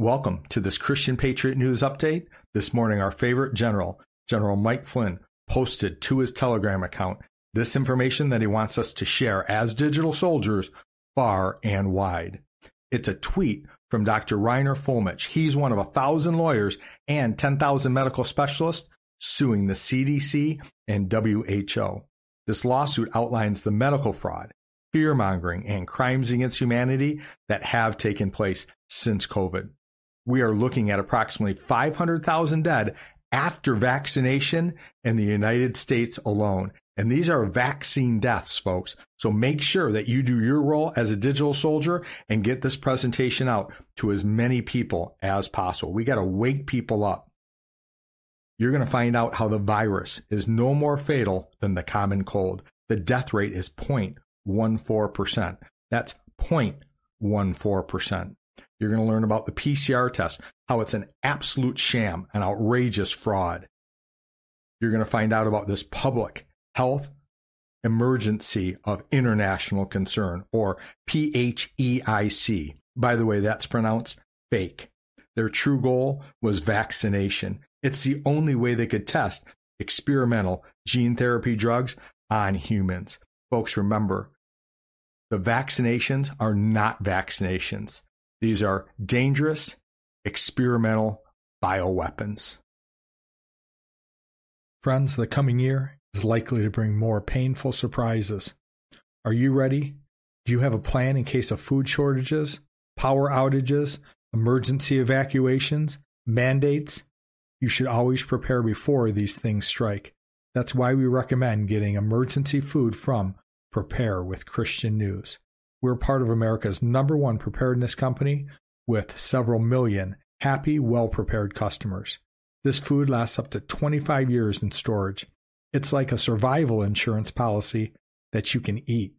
Welcome to this Christian Patriot News Update. This morning, our favorite general, General Mike Flynn, posted to his Telegram account this information that he wants us to share as digital soldiers far and wide. It's a tweet from Dr. Reiner Fuellmich. He's one of a thousand lawyers and 10,000 medical specialists suing the CDC and WHO. This lawsuit outlines the medical fraud, fear mongering, and crimes against humanity that have taken place since COVID we are looking at approximately 500,000 dead after vaccination in the United States alone. And these are vaccine deaths, folks. So make sure that you do your role as a digital soldier and get this presentation out to as many people as possible. We got to wake people up. You're going to find out how the virus is no more fatal than the common cold. The death rate is 0.14%. That's 0.14%. You're going to learn about the PCR test, how it's an absolute sham, an outrageous fraud. You're going to find out about this public health emergency of international concern, or PHEIC. By the way, that's pronounced fake. Their true goal was vaccination. It's the only way they could test experimental gene therapy drugs on humans. Folks, remember, the vaccinations are not vaccinations. These are dangerous experimental bioweapons. Friends, the coming year is likely to bring more painful surprises. Are you ready? Do you have a plan in case of food shortages, power outages, emergency evacuations, mandates? You should always prepare before these things strike. That's why we recommend getting emergency food from Prepare with Christian News. We're part of America's number one preparedness company with several million happy, well prepared customers. This food lasts up to 25 years in storage. It's like a survival insurance policy that you can eat.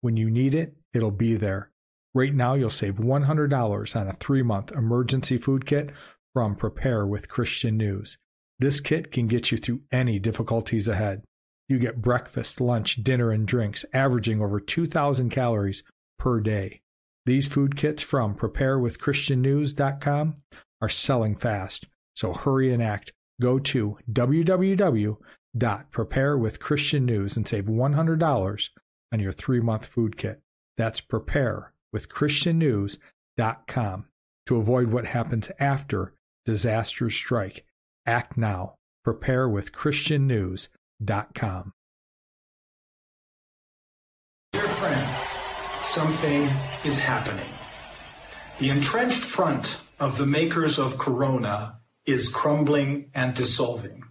When you need it, it'll be there. Right now, you'll save $100 on a three month emergency food kit from Prepare with Christian News. This kit can get you through any difficulties ahead. You get breakfast, lunch, dinner, and drinks averaging over 2,000 calories per day. These food kits from preparewithchristiannews.com are selling fast, so hurry and act. Go to www.preparewithchristiannews and save $100 on your three month food kit. That's preparewithchristiannews.com to avoid what happens after disasters strike. Act now. Preparewithchristiannews.com. Dear friends, something is happening. The entrenched front of the makers of Corona is crumbling and dissolving.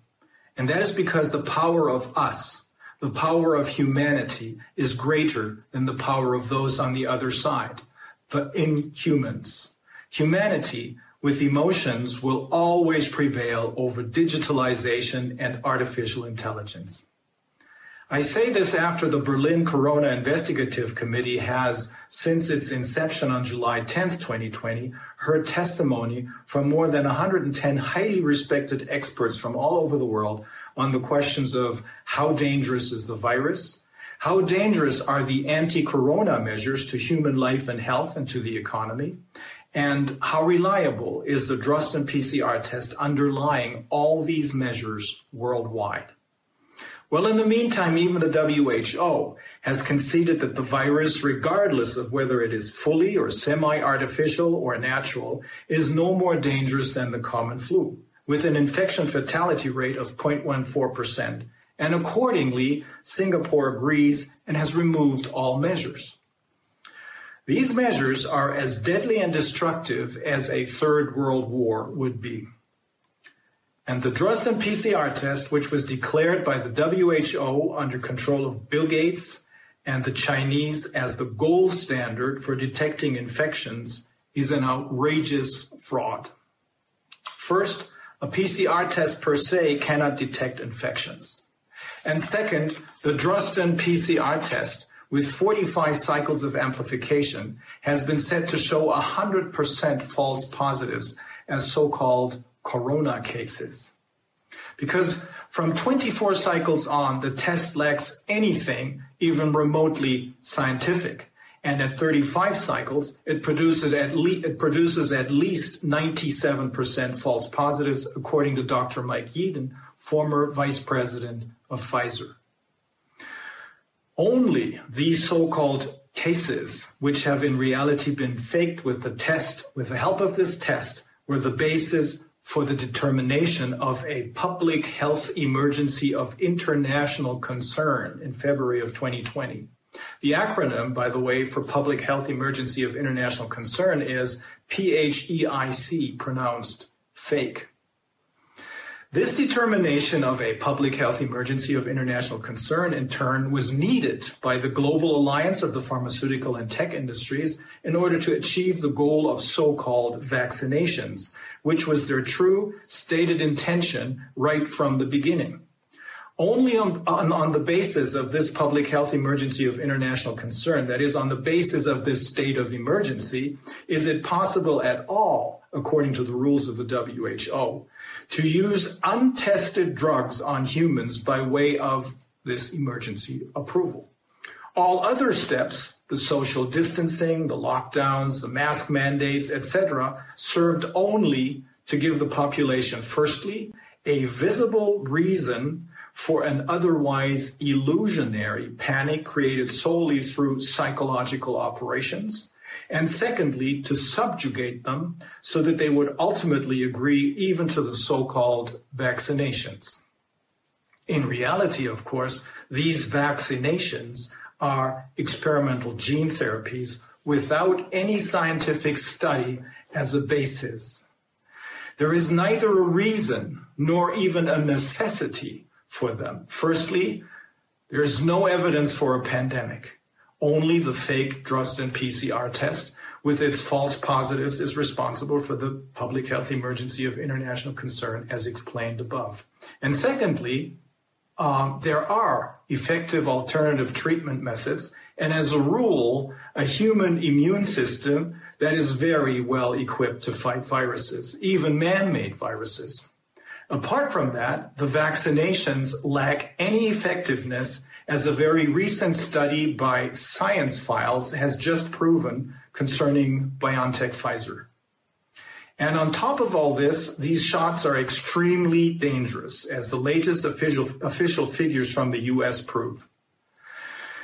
And that is because the power of us, the power of humanity, is greater than the power of those on the other side, the inhumans. Humanity with emotions will always prevail over digitalization and artificial intelligence. I say this after the Berlin Corona Investigative Committee has, since its inception on July 10, 2020, heard testimony from more than 110 highly respected experts from all over the world on the questions of how dangerous is the virus, how dangerous are the anti-corona measures to human life and health and to the economy, and how reliable is the Drosten PCR test underlying all these measures worldwide. Well, in the meantime, even the WHO has conceded that the virus, regardless of whether it is fully or semi-artificial or natural, is no more dangerous than the common flu, with an infection fatality rate of 0.14%. And accordingly, Singapore agrees and has removed all measures. These measures are as deadly and destructive as a third world war would be. And the Drosten PCR test, which was declared by the WHO under control of Bill Gates and the Chinese as the gold standard for detecting infections, is an outrageous fraud. First, a PCR test per se cannot detect infections. And second, the Drosten PCR test with 45 cycles of amplification has been said to show 100% false positives as so-called corona cases. Because from 24 cycles on, the test lacks anything even remotely scientific. and at 35 cycles, it produces at, le- it produces at least 97% false positives, according to Dr. Mike Yeadon, former vice president of Pfizer. Only these so-called cases, which have in reality been faked with the test, with the help of this test, were the basis for the determination of a public health emergency of international concern in February of 2020. The acronym, by the way, for Public Health Emergency of International Concern is PHEIC, pronounced fake. This determination of a public health emergency of international concern, in turn, was needed by the global alliance of the pharmaceutical and tech industries in order to achieve the goal of so-called vaccinations, which was their true stated intention right from the beginning. Only on, on, on, the basis of this public health emergency of international concern, that is, on the basis of this state of emergency, is it possible at all, according to the rules of the WHO, to use untested drugs on humans by way of this emergency approval. All other steps, the social distancing, the lockdowns, the mask mandates, etc., served only to give the population, firstly, a visible reason for an otherwise illusionary panic created solely through psychological operations. And secondly, to subjugate them so that they would ultimately agree even to the so-called vaccinations. In reality, of course, these vaccinations are experimental gene therapies without any scientific study as a basis. There is neither a reason nor even a necessity for them. Firstly, there is no evidence for a pandemic. Only the fake Drosten PCR test with its false positives is responsible for the public health emergency of international concern as explained above. And secondly, um, there are effective alternative treatment methods, and as a rule, a human immune system that is very well equipped to fight viruses, even man-made viruses. Apart from that, the vaccinations lack any effectiveness as a very recent study by Science Files has just proven concerning BioNTech Pfizer. And on top of all this, these shots are extremely dangerous, as the latest official, official figures from the US prove.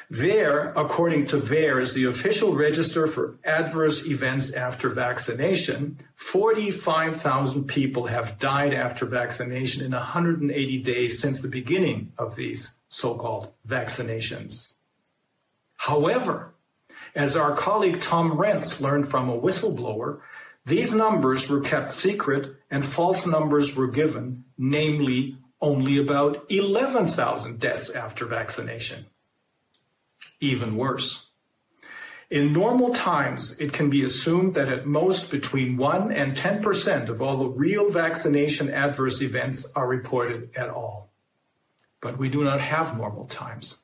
There, according to VAERS, the official register for adverse events after vaccination, 45,000 people have died after vaccination in 180 days since the beginning of these so-called vaccinations. However, as our colleague Tom Renz learned from a whistleblower, these numbers were kept secret and false numbers were given, namely only about 11,000 deaths after vaccination even worse. In normal times, it can be assumed that at most between 1 and 10% of all the real vaccination adverse events are reported at all. But we do not have normal times.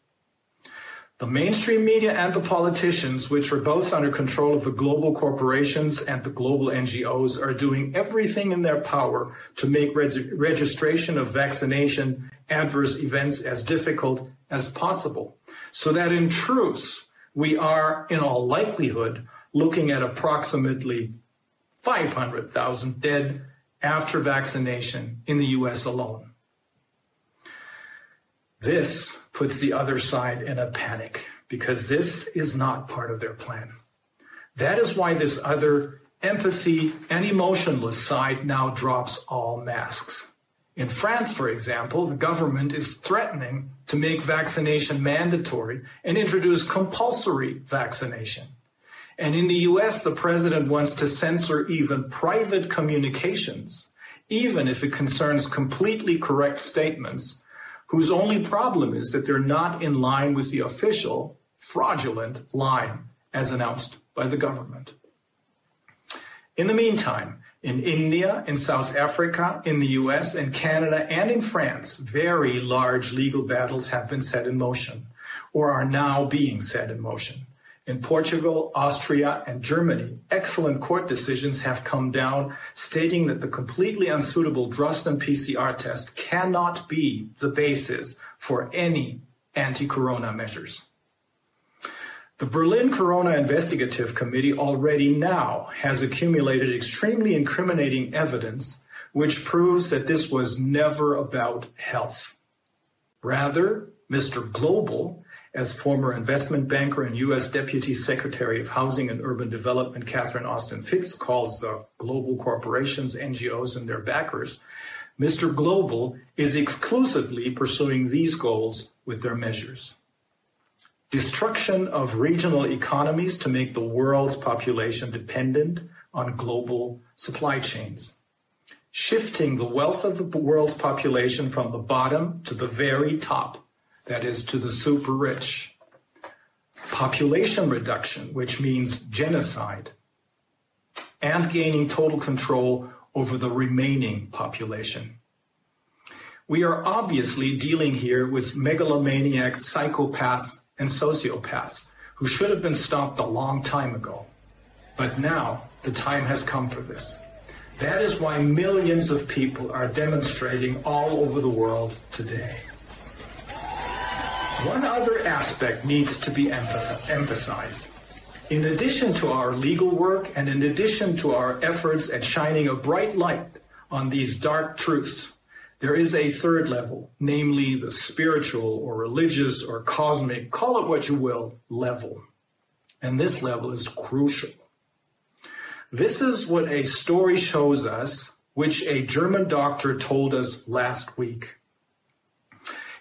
The mainstream media and the politicians, which are both under control of the global corporations and the global NGOs, are doing everything in their power to make reg- registration of vaccination adverse events as difficult as possible so that in truth, we are in all likelihood looking at approximately 500,000 dead after vaccination in the US alone. This puts the other side in a panic because this is not part of their plan. That is why this other empathy and emotionless side now drops all masks. In France, for example, the government is threatening to make vaccination mandatory and introduce compulsory vaccination. And in the US, the president wants to censor even private communications, even if it concerns completely correct statements, whose only problem is that they're not in line with the official fraudulent line as announced by the government. In the meantime, in India, in South Africa, in the US, in Canada, and in France, very large legal battles have been set in motion or are now being set in motion. In Portugal, Austria, and Germany, excellent court decisions have come down stating that the completely unsuitable Drosten PCR test cannot be the basis for any anti-corona measures. The Berlin Corona Investigative Committee already now has accumulated extremely incriminating evidence which proves that this was never about health. Rather, Mr. Global, as former investment banker and U.S. Deputy Secretary of Housing and Urban Development Catherine Austin Fitts calls the global corporations, NGOs, and their backers, Mr. Global is exclusively pursuing these goals with their measures. Destruction of regional economies to make the world's population dependent on global supply chains shifting the wealth of the world's population from the bottom to the very top, that is, to the super rich. Population reduction, which means genocide, and gaining total control over the remaining population. We are obviously dealing here with megalomaniac psychopaths and sociopaths who should have been stopped a long time ago. But now the time has come for this. That is why millions of people are demonstrating all over the world today. One other aspect needs to be emphasized. In addition to our legal work and in addition to our efforts at shining a bright light on these dark truths, there is a third level, namely the spiritual or religious or cosmic, call it what you will, level. And this level is crucial. This is what a story shows us, which a German doctor told us last week.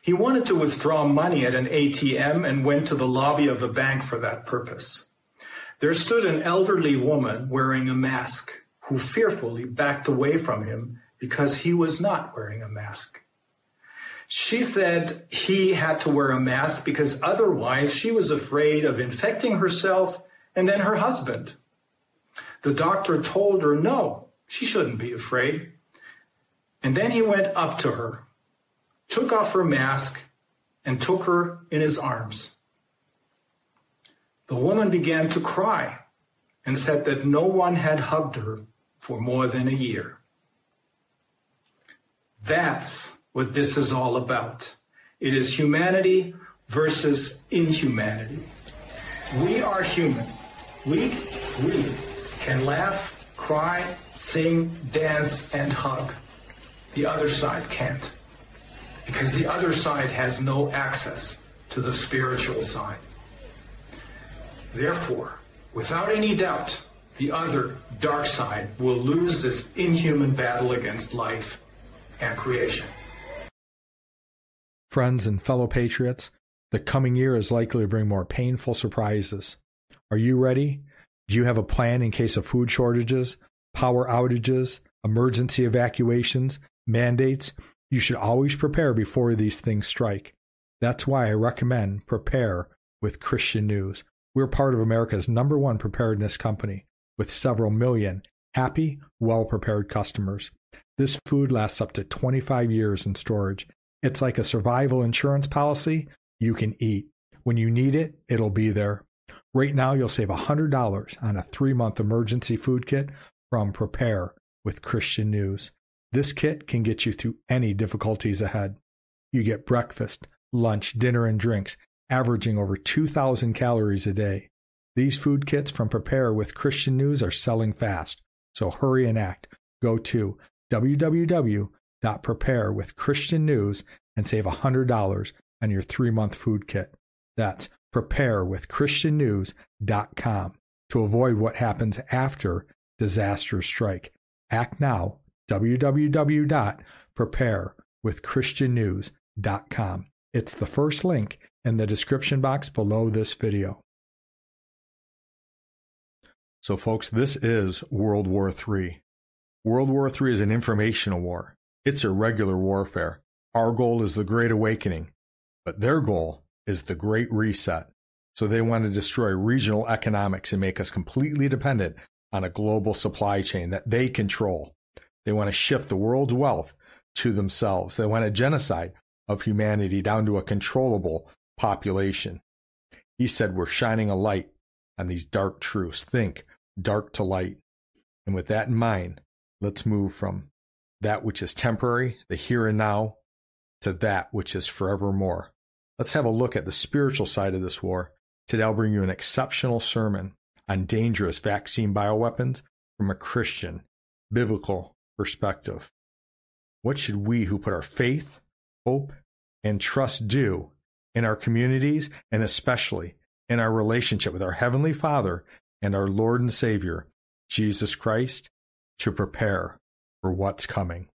He wanted to withdraw money at an ATM and went to the lobby of a bank for that purpose. There stood an elderly woman wearing a mask who fearfully backed away from him because he was not wearing a mask. She said he had to wear a mask because otherwise she was afraid of infecting herself and then her husband. The doctor told her no, she shouldn't be afraid. And then he went up to her, took off her mask, and took her in his arms. The woman began to cry and said that no one had hugged her for more than a year. That's what this is all about. It is humanity versus inhumanity. We are human. We, we can laugh, cry, sing, dance, and hug. The other side can't. Because the other side has no access to the spiritual side. Therefore, without any doubt, the other dark side will lose this inhuman battle against life and creation. Friends and fellow patriots, the coming year is likely to bring more painful surprises. Are you ready? Do you have a plan in case of food shortages, power outages, emergency evacuations, mandates? You should always prepare before these things strike. That's why I recommend Prepare with Christian News. We're part of America's number one preparedness company with several million happy, well prepared customers. This food lasts up to 25 years in storage. It's like a survival insurance policy you can eat. When you need it, it'll be there. Right now, you'll save $100 on a three month emergency food kit from Prepare with Christian News. This kit can get you through any difficulties ahead. You get breakfast, lunch, dinner, and drinks, averaging over 2,000 calories a day. These food kits from Prepare with Christian News are selling fast, so hurry and act. Go to www.preparewithchristiannews and save $100 on your three month food kit. That's preparewithchristiannews.com to avoid what happens after disaster strike. Act now, www.preparewithchristiannews.com. It's the first link in the description box below this video. So, folks, this is World War III. World War III is an informational war. It's irregular warfare. Our goal is the Great Awakening, but their goal is the Great Reset. So they want to destroy regional economics and make us completely dependent on a global supply chain that they control. They want to shift the world's wealth to themselves. They want a genocide of humanity down to a controllable population. He said, We're shining a light on these dark truths. Think dark to light. And with that in mind, let's move from that which is temporary, the here and now, to that which is forevermore. Let's have a look at the spiritual side of this war. Today I'll bring you an exceptional sermon on dangerous vaccine bioweapons from a Christian, biblical perspective. What should we who put our faith, hope, and trust do in our communities and especially in our relationship with our Heavenly Father and our Lord and Savior, Jesus Christ, to prepare for what's coming?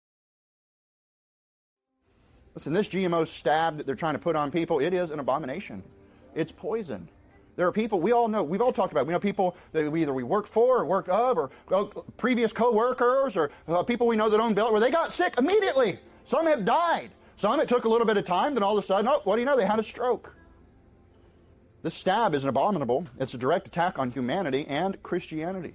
Listen, this GMO stab that they're trying to put on people, it is an abomination. It's poison. There are people we all know. We've all talked about. We know people that we either we work for or work of, or previous coworkers, or uh, people we know that own Bill, where they got sick immediately. Some have died. Some it took a little bit of time. Then all of a sudden, oh, what do you know? They had a stroke. This stab is an abominable. It's a direct attack on humanity and Christianity.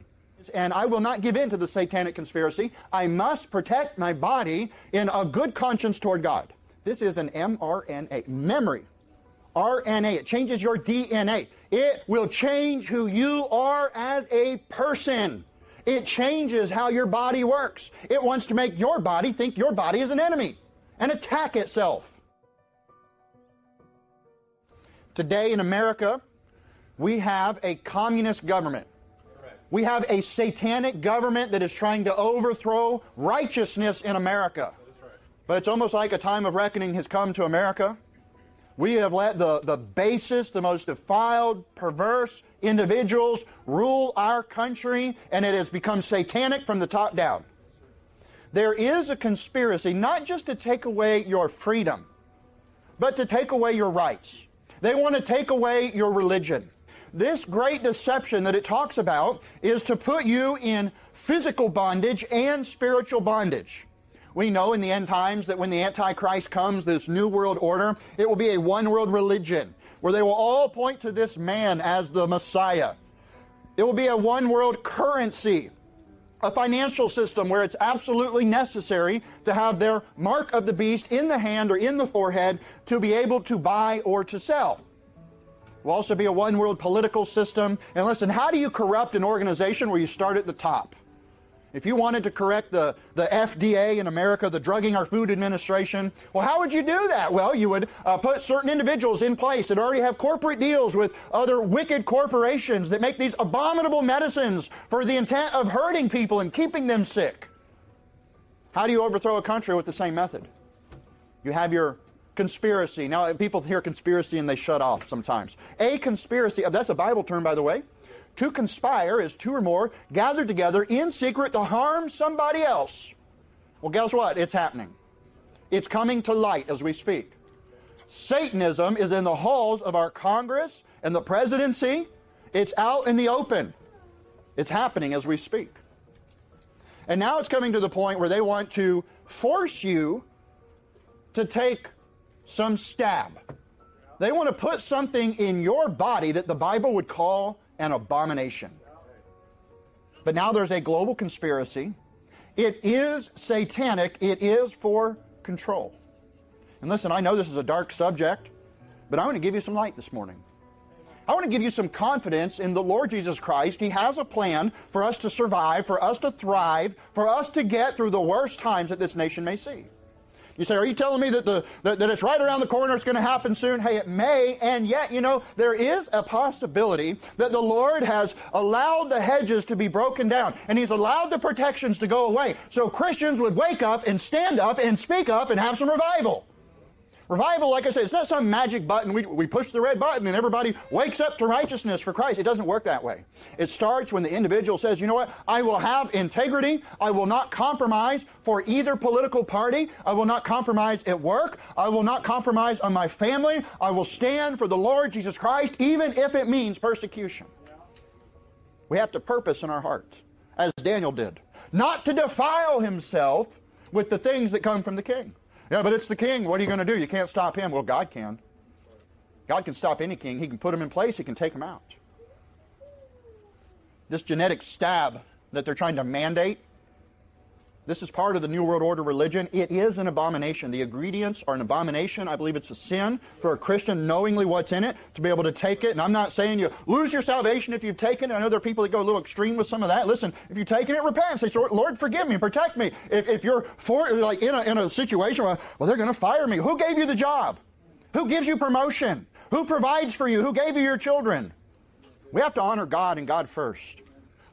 And I will not give in to the satanic conspiracy. I must protect my body in a good conscience toward God. This is an mRNA, memory. RNA, it changes your DNA. It will change who you are as a person. It changes how your body works. It wants to make your body think your body is an enemy and attack itself. Today in America, we have a communist government. We have a satanic government that is trying to overthrow righteousness in America. But it's almost like a time of reckoning has come to America. We have let the, the basest, the most defiled, perverse individuals rule our country, and it has become satanic from the top down. There is a conspiracy not just to take away your freedom, but to take away your rights. They want to take away your religion. This great deception that it talks about is to put you in physical bondage and spiritual bondage. We know in the end times that when the Antichrist comes, this new world order, it will be a one world religion where they will all point to this man as the Messiah. It will be a one world currency, a financial system where it's absolutely necessary to have their mark of the beast in the hand or in the forehead to be able to buy or to sell It will also be a one world political system. And listen, how do you corrupt an organization where you start at the top? If you wanted to correct the, the FDA in America, the Drugging Our Food Administration, well, how would you do that? Well, you would uh, put certain individuals in place that already have corporate deals with other wicked corporations that make these abominable medicines for the intent of hurting people and keeping them sick. How do you overthrow a country with the same method? You have your conspiracy. Now, people hear conspiracy and they shut off sometimes. A conspiracy, that's a Bible term, by the way. To conspire is two or more gathered together in secret to harm somebody else. Well, guess what? It's happening. It's coming to light as we speak. Satanism is in the halls of our Congress and the presidency. It's out in the open. It's happening as we speak. And now it's coming to the point where they want to force you to take some stab. They want to put something in your body that the Bible would call an abomination. But now there's a global conspiracy. It is satanic, it is for control. And listen, I know this is a dark subject, but I want to give you some light this morning. I want to give you some confidence in the Lord Jesus Christ. He has a plan for us to survive, for us to thrive, for us to get through the worst times that this nation may see. You say, are you telling me that, the, that, that it's right around the corner, it's going to happen soon? Hey, it may, and yet, you know, there is a possibility that the Lord has allowed the hedges to be broken down, and He's allowed the protections to go away, so Christians would wake up and stand up and speak up and have some revival. Revival, like I said, it's not some magic button. We, we push the red button and everybody wakes up to righteousness for Christ. It doesn't work that way. It starts when the individual says, you know what? I will have integrity. I will not compromise for either political party. I will not compromise at work. I will not compromise on my family. I will stand for the Lord Jesus Christ, even if it means persecution. We have to purpose in our heart, as Daniel did, not to defile himself with the things that come from the king. Yeah, but it's the king. What are you going to do? You can't stop him. Well, God can. God can stop any king. He can put him in place. He can take him out. This genetic stab that they're trying to mandate, this is part of the New World Order religion. It is an abomination. The ingredients are an abomination. I believe it's a sin for a Christian knowingly what's in it to be able to take it. And I'm not saying you lose your salvation if you've taken it. I know there are people that go a little extreme with some of that. Listen, if you've taken it, repent. Say, Lord, forgive me, protect me. If, if you're for, like in a, in a situation where, well, they're going to fire me. Who gave you the job? Who gives you promotion? Who provides for you? Who gave you your children? We have to honor God and God first.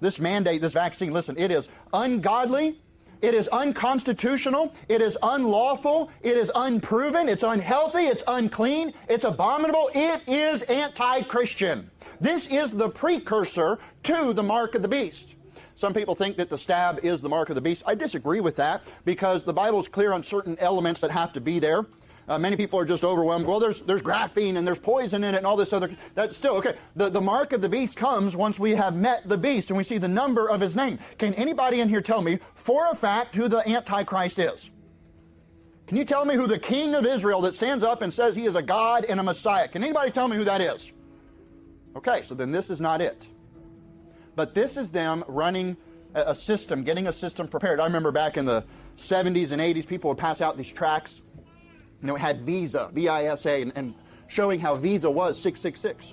This mandate, this vaccine, listen, it is ungodly. It is unconstitutional. It is unlawful. It is unproven. It's unhealthy. It's unclean. It's abominable. It is anti Christian. This is the precursor to the mark of the beast. Some people think that the stab is the mark of the beast. I disagree with that because the Bible is clear on certain elements that have to be there. Uh, many people are just overwhelmed. Well, there's there's graphene and there's poison in it and all this other. That's still okay. The the mark of the beast comes once we have met the beast and we see the number of his name. Can anybody in here tell me for a fact who the Antichrist is? Can you tell me who the King of Israel that stands up and says he is a God and a Messiah? Can anybody tell me who that is? Okay, so then this is not it. But this is them running a system, getting a system prepared. I remember back in the 70s and 80s, people would pass out these tracts you know, it had Visa, V-I-S-A, and, and showing how Visa was 666.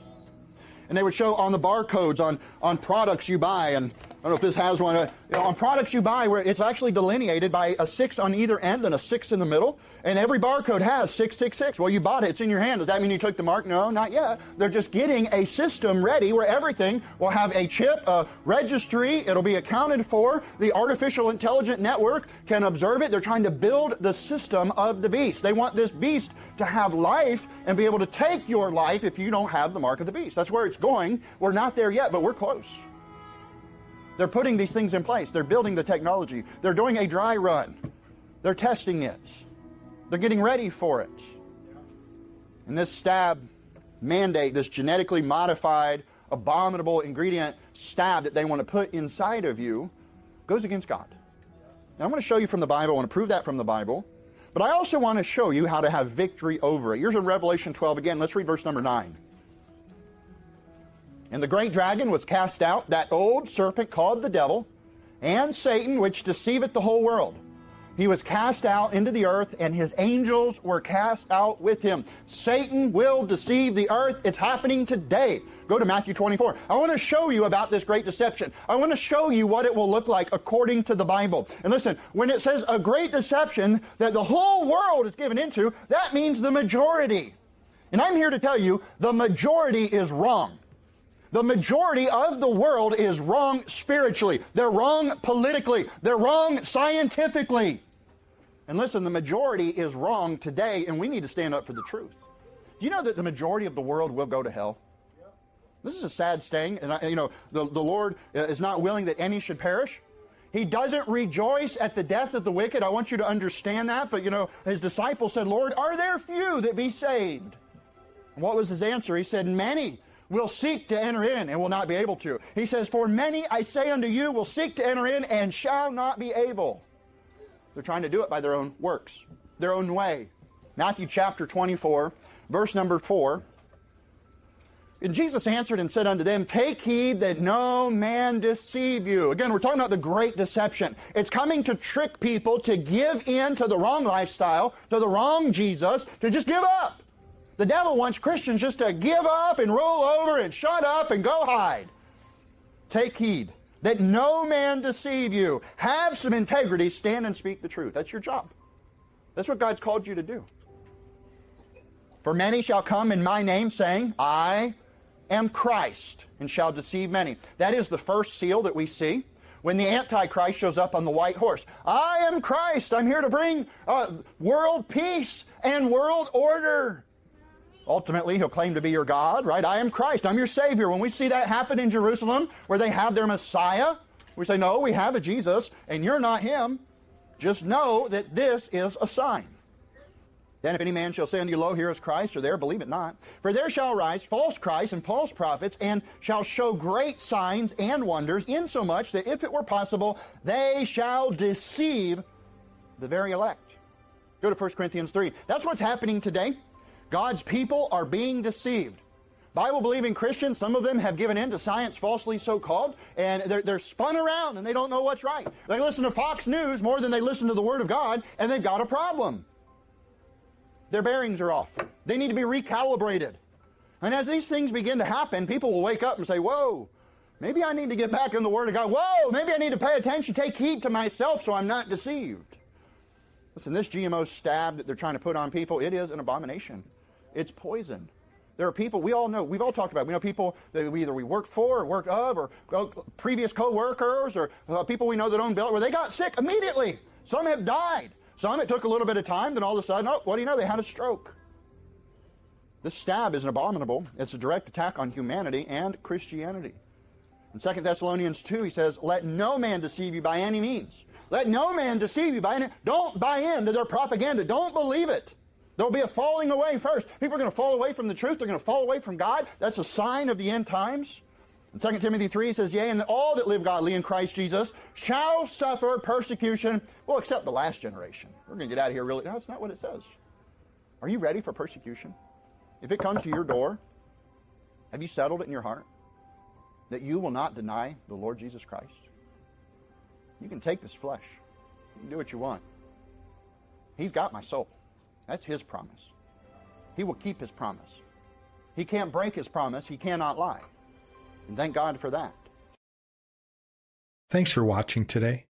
And they would show on the barcodes on, on products you buy, and don't know if this has one. Uh, you know, on products you buy, where it's actually delineated by a six on either end and a six in the middle, and every barcode has 666. Well, you bought it, it's in your hand. Does that mean you took the mark? No, not yet. They're just getting a system ready where everything will have a chip, a registry, it'll be accounted for. The artificial intelligent network can observe it. They're trying to build the system of the beast. They want this beast to have life and be able to take your life if you don't have the mark of the beast. That's where it's going. We're not there yet, but we're close. They're putting these things in place. They're building the technology. They're doing a dry run. They're testing it. They're getting ready for it. And this stab mandate, this genetically modified, abominable ingredient stab that they want to put inside of you, goes against God. Now, I'm going to show you from the Bible. I want to prove that from the Bible. But I also want to show you how to have victory over it. Here's in Revelation 12 again. Let's read verse number 9. And the great dragon was cast out, that old serpent called the devil, and Satan, which deceiveth the whole world. He was cast out into the earth, and his angels were cast out with him. Satan will deceive the earth. It's happening today. Go to Matthew 24. I want to show you about this great deception. I want to show you what it will look like according to the Bible. And listen, when it says a great deception that the whole world is given into, that means the majority. And I'm here to tell you the majority is wrong. The majority of the world is wrong spiritually. They're wrong politically. They're wrong scientifically. And listen, the majority is wrong today, and we need to stand up for the truth. Do you know that the majority of the world will go to hell? This is a sad thing, and I, you know the, the Lord uh, is not willing that any should perish. He doesn't rejoice at the death of the wicked. I want you to understand that. But you know, his disciples said, "Lord, are there few that be saved?" And what was his answer? He said, "Many." Will seek to enter in and will not be able to. He says, For many, I say unto you, will seek to enter in and shall not be able. They're trying to do it by their own works, their own way. Matthew chapter 24, verse number 4. And Jesus answered and said unto them, Take heed that no man deceive you. Again, we're talking about the great deception. It's coming to trick people to give in to the wrong lifestyle, to the wrong Jesus, to just give up. The devil wants Christians just to give up and roll over and shut up and go hide. Take heed that no man deceive you. Have some integrity, stand and speak the truth. That's your job. That's what God's called you to do. For many shall come in my name, saying, I am Christ, and shall deceive many. That is the first seal that we see when the Antichrist shows up on the white horse. I am Christ. I'm here to bring uh, world peace and world order. Ultimately, he'll claim to be your God, right? I am Christ. I'm your Savior. When we see that happen in Jerusalem, where they have their Messiah, we say, No, we have a Jesus, and you're not him. Just know that this is a sign. Then if any man shall say unto you, Lo, here is Christ, or there, believe it not. For there shall rise false Christs and false prophets, and shall show great signs and wonders, insomuch that if it were possible, they shall deceive the very elect. Go to 1 Corinthians 3. That's what's happening today. God's people are being deceived. Bible believing Christians, some of them have given in to science falsely so called, and they're, they're spun around and they don't know what's right. They listen to Fox News more than they listen to the Word of God, and they've got a problem. Their bearings are off. They need to be recalibrated. And as these things begin to happen, people will wake up and say, Whoa, maybe I need to get back in the Word of God. Whoa, maybe I need to pay attention, take heed to myself so I'm not deceived. Listen, this GMO stab that they're trying to put on people, it is an abomination. It's poison. There are people we all know. We've all talked about. We know people that we either we work for or work of, or previous coworkers, or uh, people we know that own built where they got sick immediately. Some have died. Some it took a little bit of time. Then all of a sudden, oh, what do you know? They had a stroke. This stab is an abominable. It's a direct attack on humanity and Christianity. In 2 Thessalonians 2, he says, Let no man deceive you by any means. Let no man deceive you by any Don't buy into their propaganda. Don't believe it. There'll be a falling away first. People are going to fall away from the truth. They're going to fall away from God. That's a sign of the end times. In 2 Timothy 3, says, Yea, and all that live godly in Christ Jesus shall suffer persecution. Well, except the last generation. We're going to get out of here really. No, that's not what it says. Are you ready for persecution? If it comes to your door, have you settled it in your heart that you will not deny the Lord Jesus Christ? You can take this flesh, you can do what you want. He's got my soul. That's his promise. He will keep his promise. He can't break his promise, he cannot lie. And thank God for that. Thanks for watching today.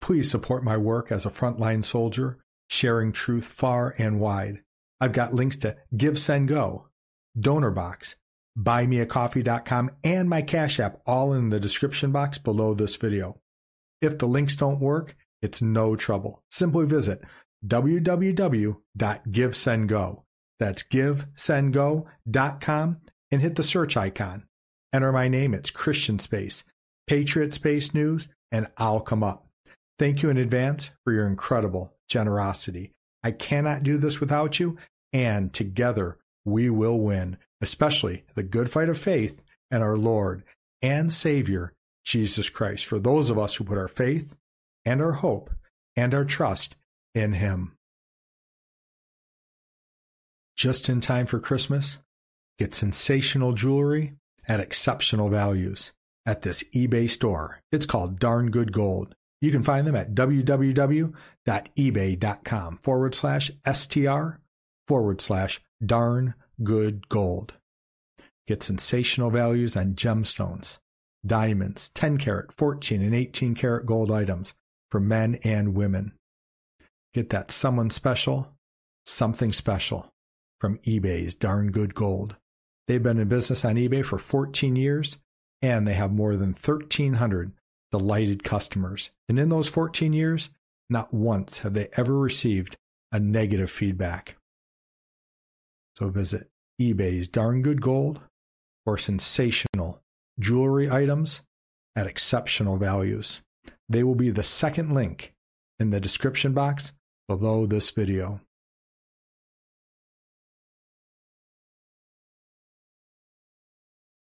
Please support my work as a frontline soldier, sharing truth far and wide. I've got links to Give, Send, Go, Donor Box, BuyMeACoffee.com, and my Cash App all in the description box below this video. If the links don't work, it's no trouble. Simply visit www.givesendgo. That's givesendgo.com and hit the search icon. Enter my name, it's Christian Space, Patriot Space News, and I'll come up. Thank you in advance for your incredible generosity. I cannot do this without you, and together we will win, especially the good fight of faith and our Lord and Savior, Jesus Christ, for those of us who put our faith and our hope and our trust in Him. Just in time for Christmas, get sensational jewelry at exceptional values at this eBay store. It's called Darn Good Gold. You can find them at www.ebay.com forward slash STR forward slash darn good gold. Get sensational values on gemstones, diamonds, 10 karat, 14, and 18 karat gold items for men and women. Get that someone special, something special from eBay's darn good gold. They've been in business on eBay for 14 years and they have more than 1,300 delighted customers. And in those 14 years, not once have they ever received a negative feedback. So visit eBay's Darn Good Gold for sensational jewelry items at exceptional values. They will be the second link in the description box below this video.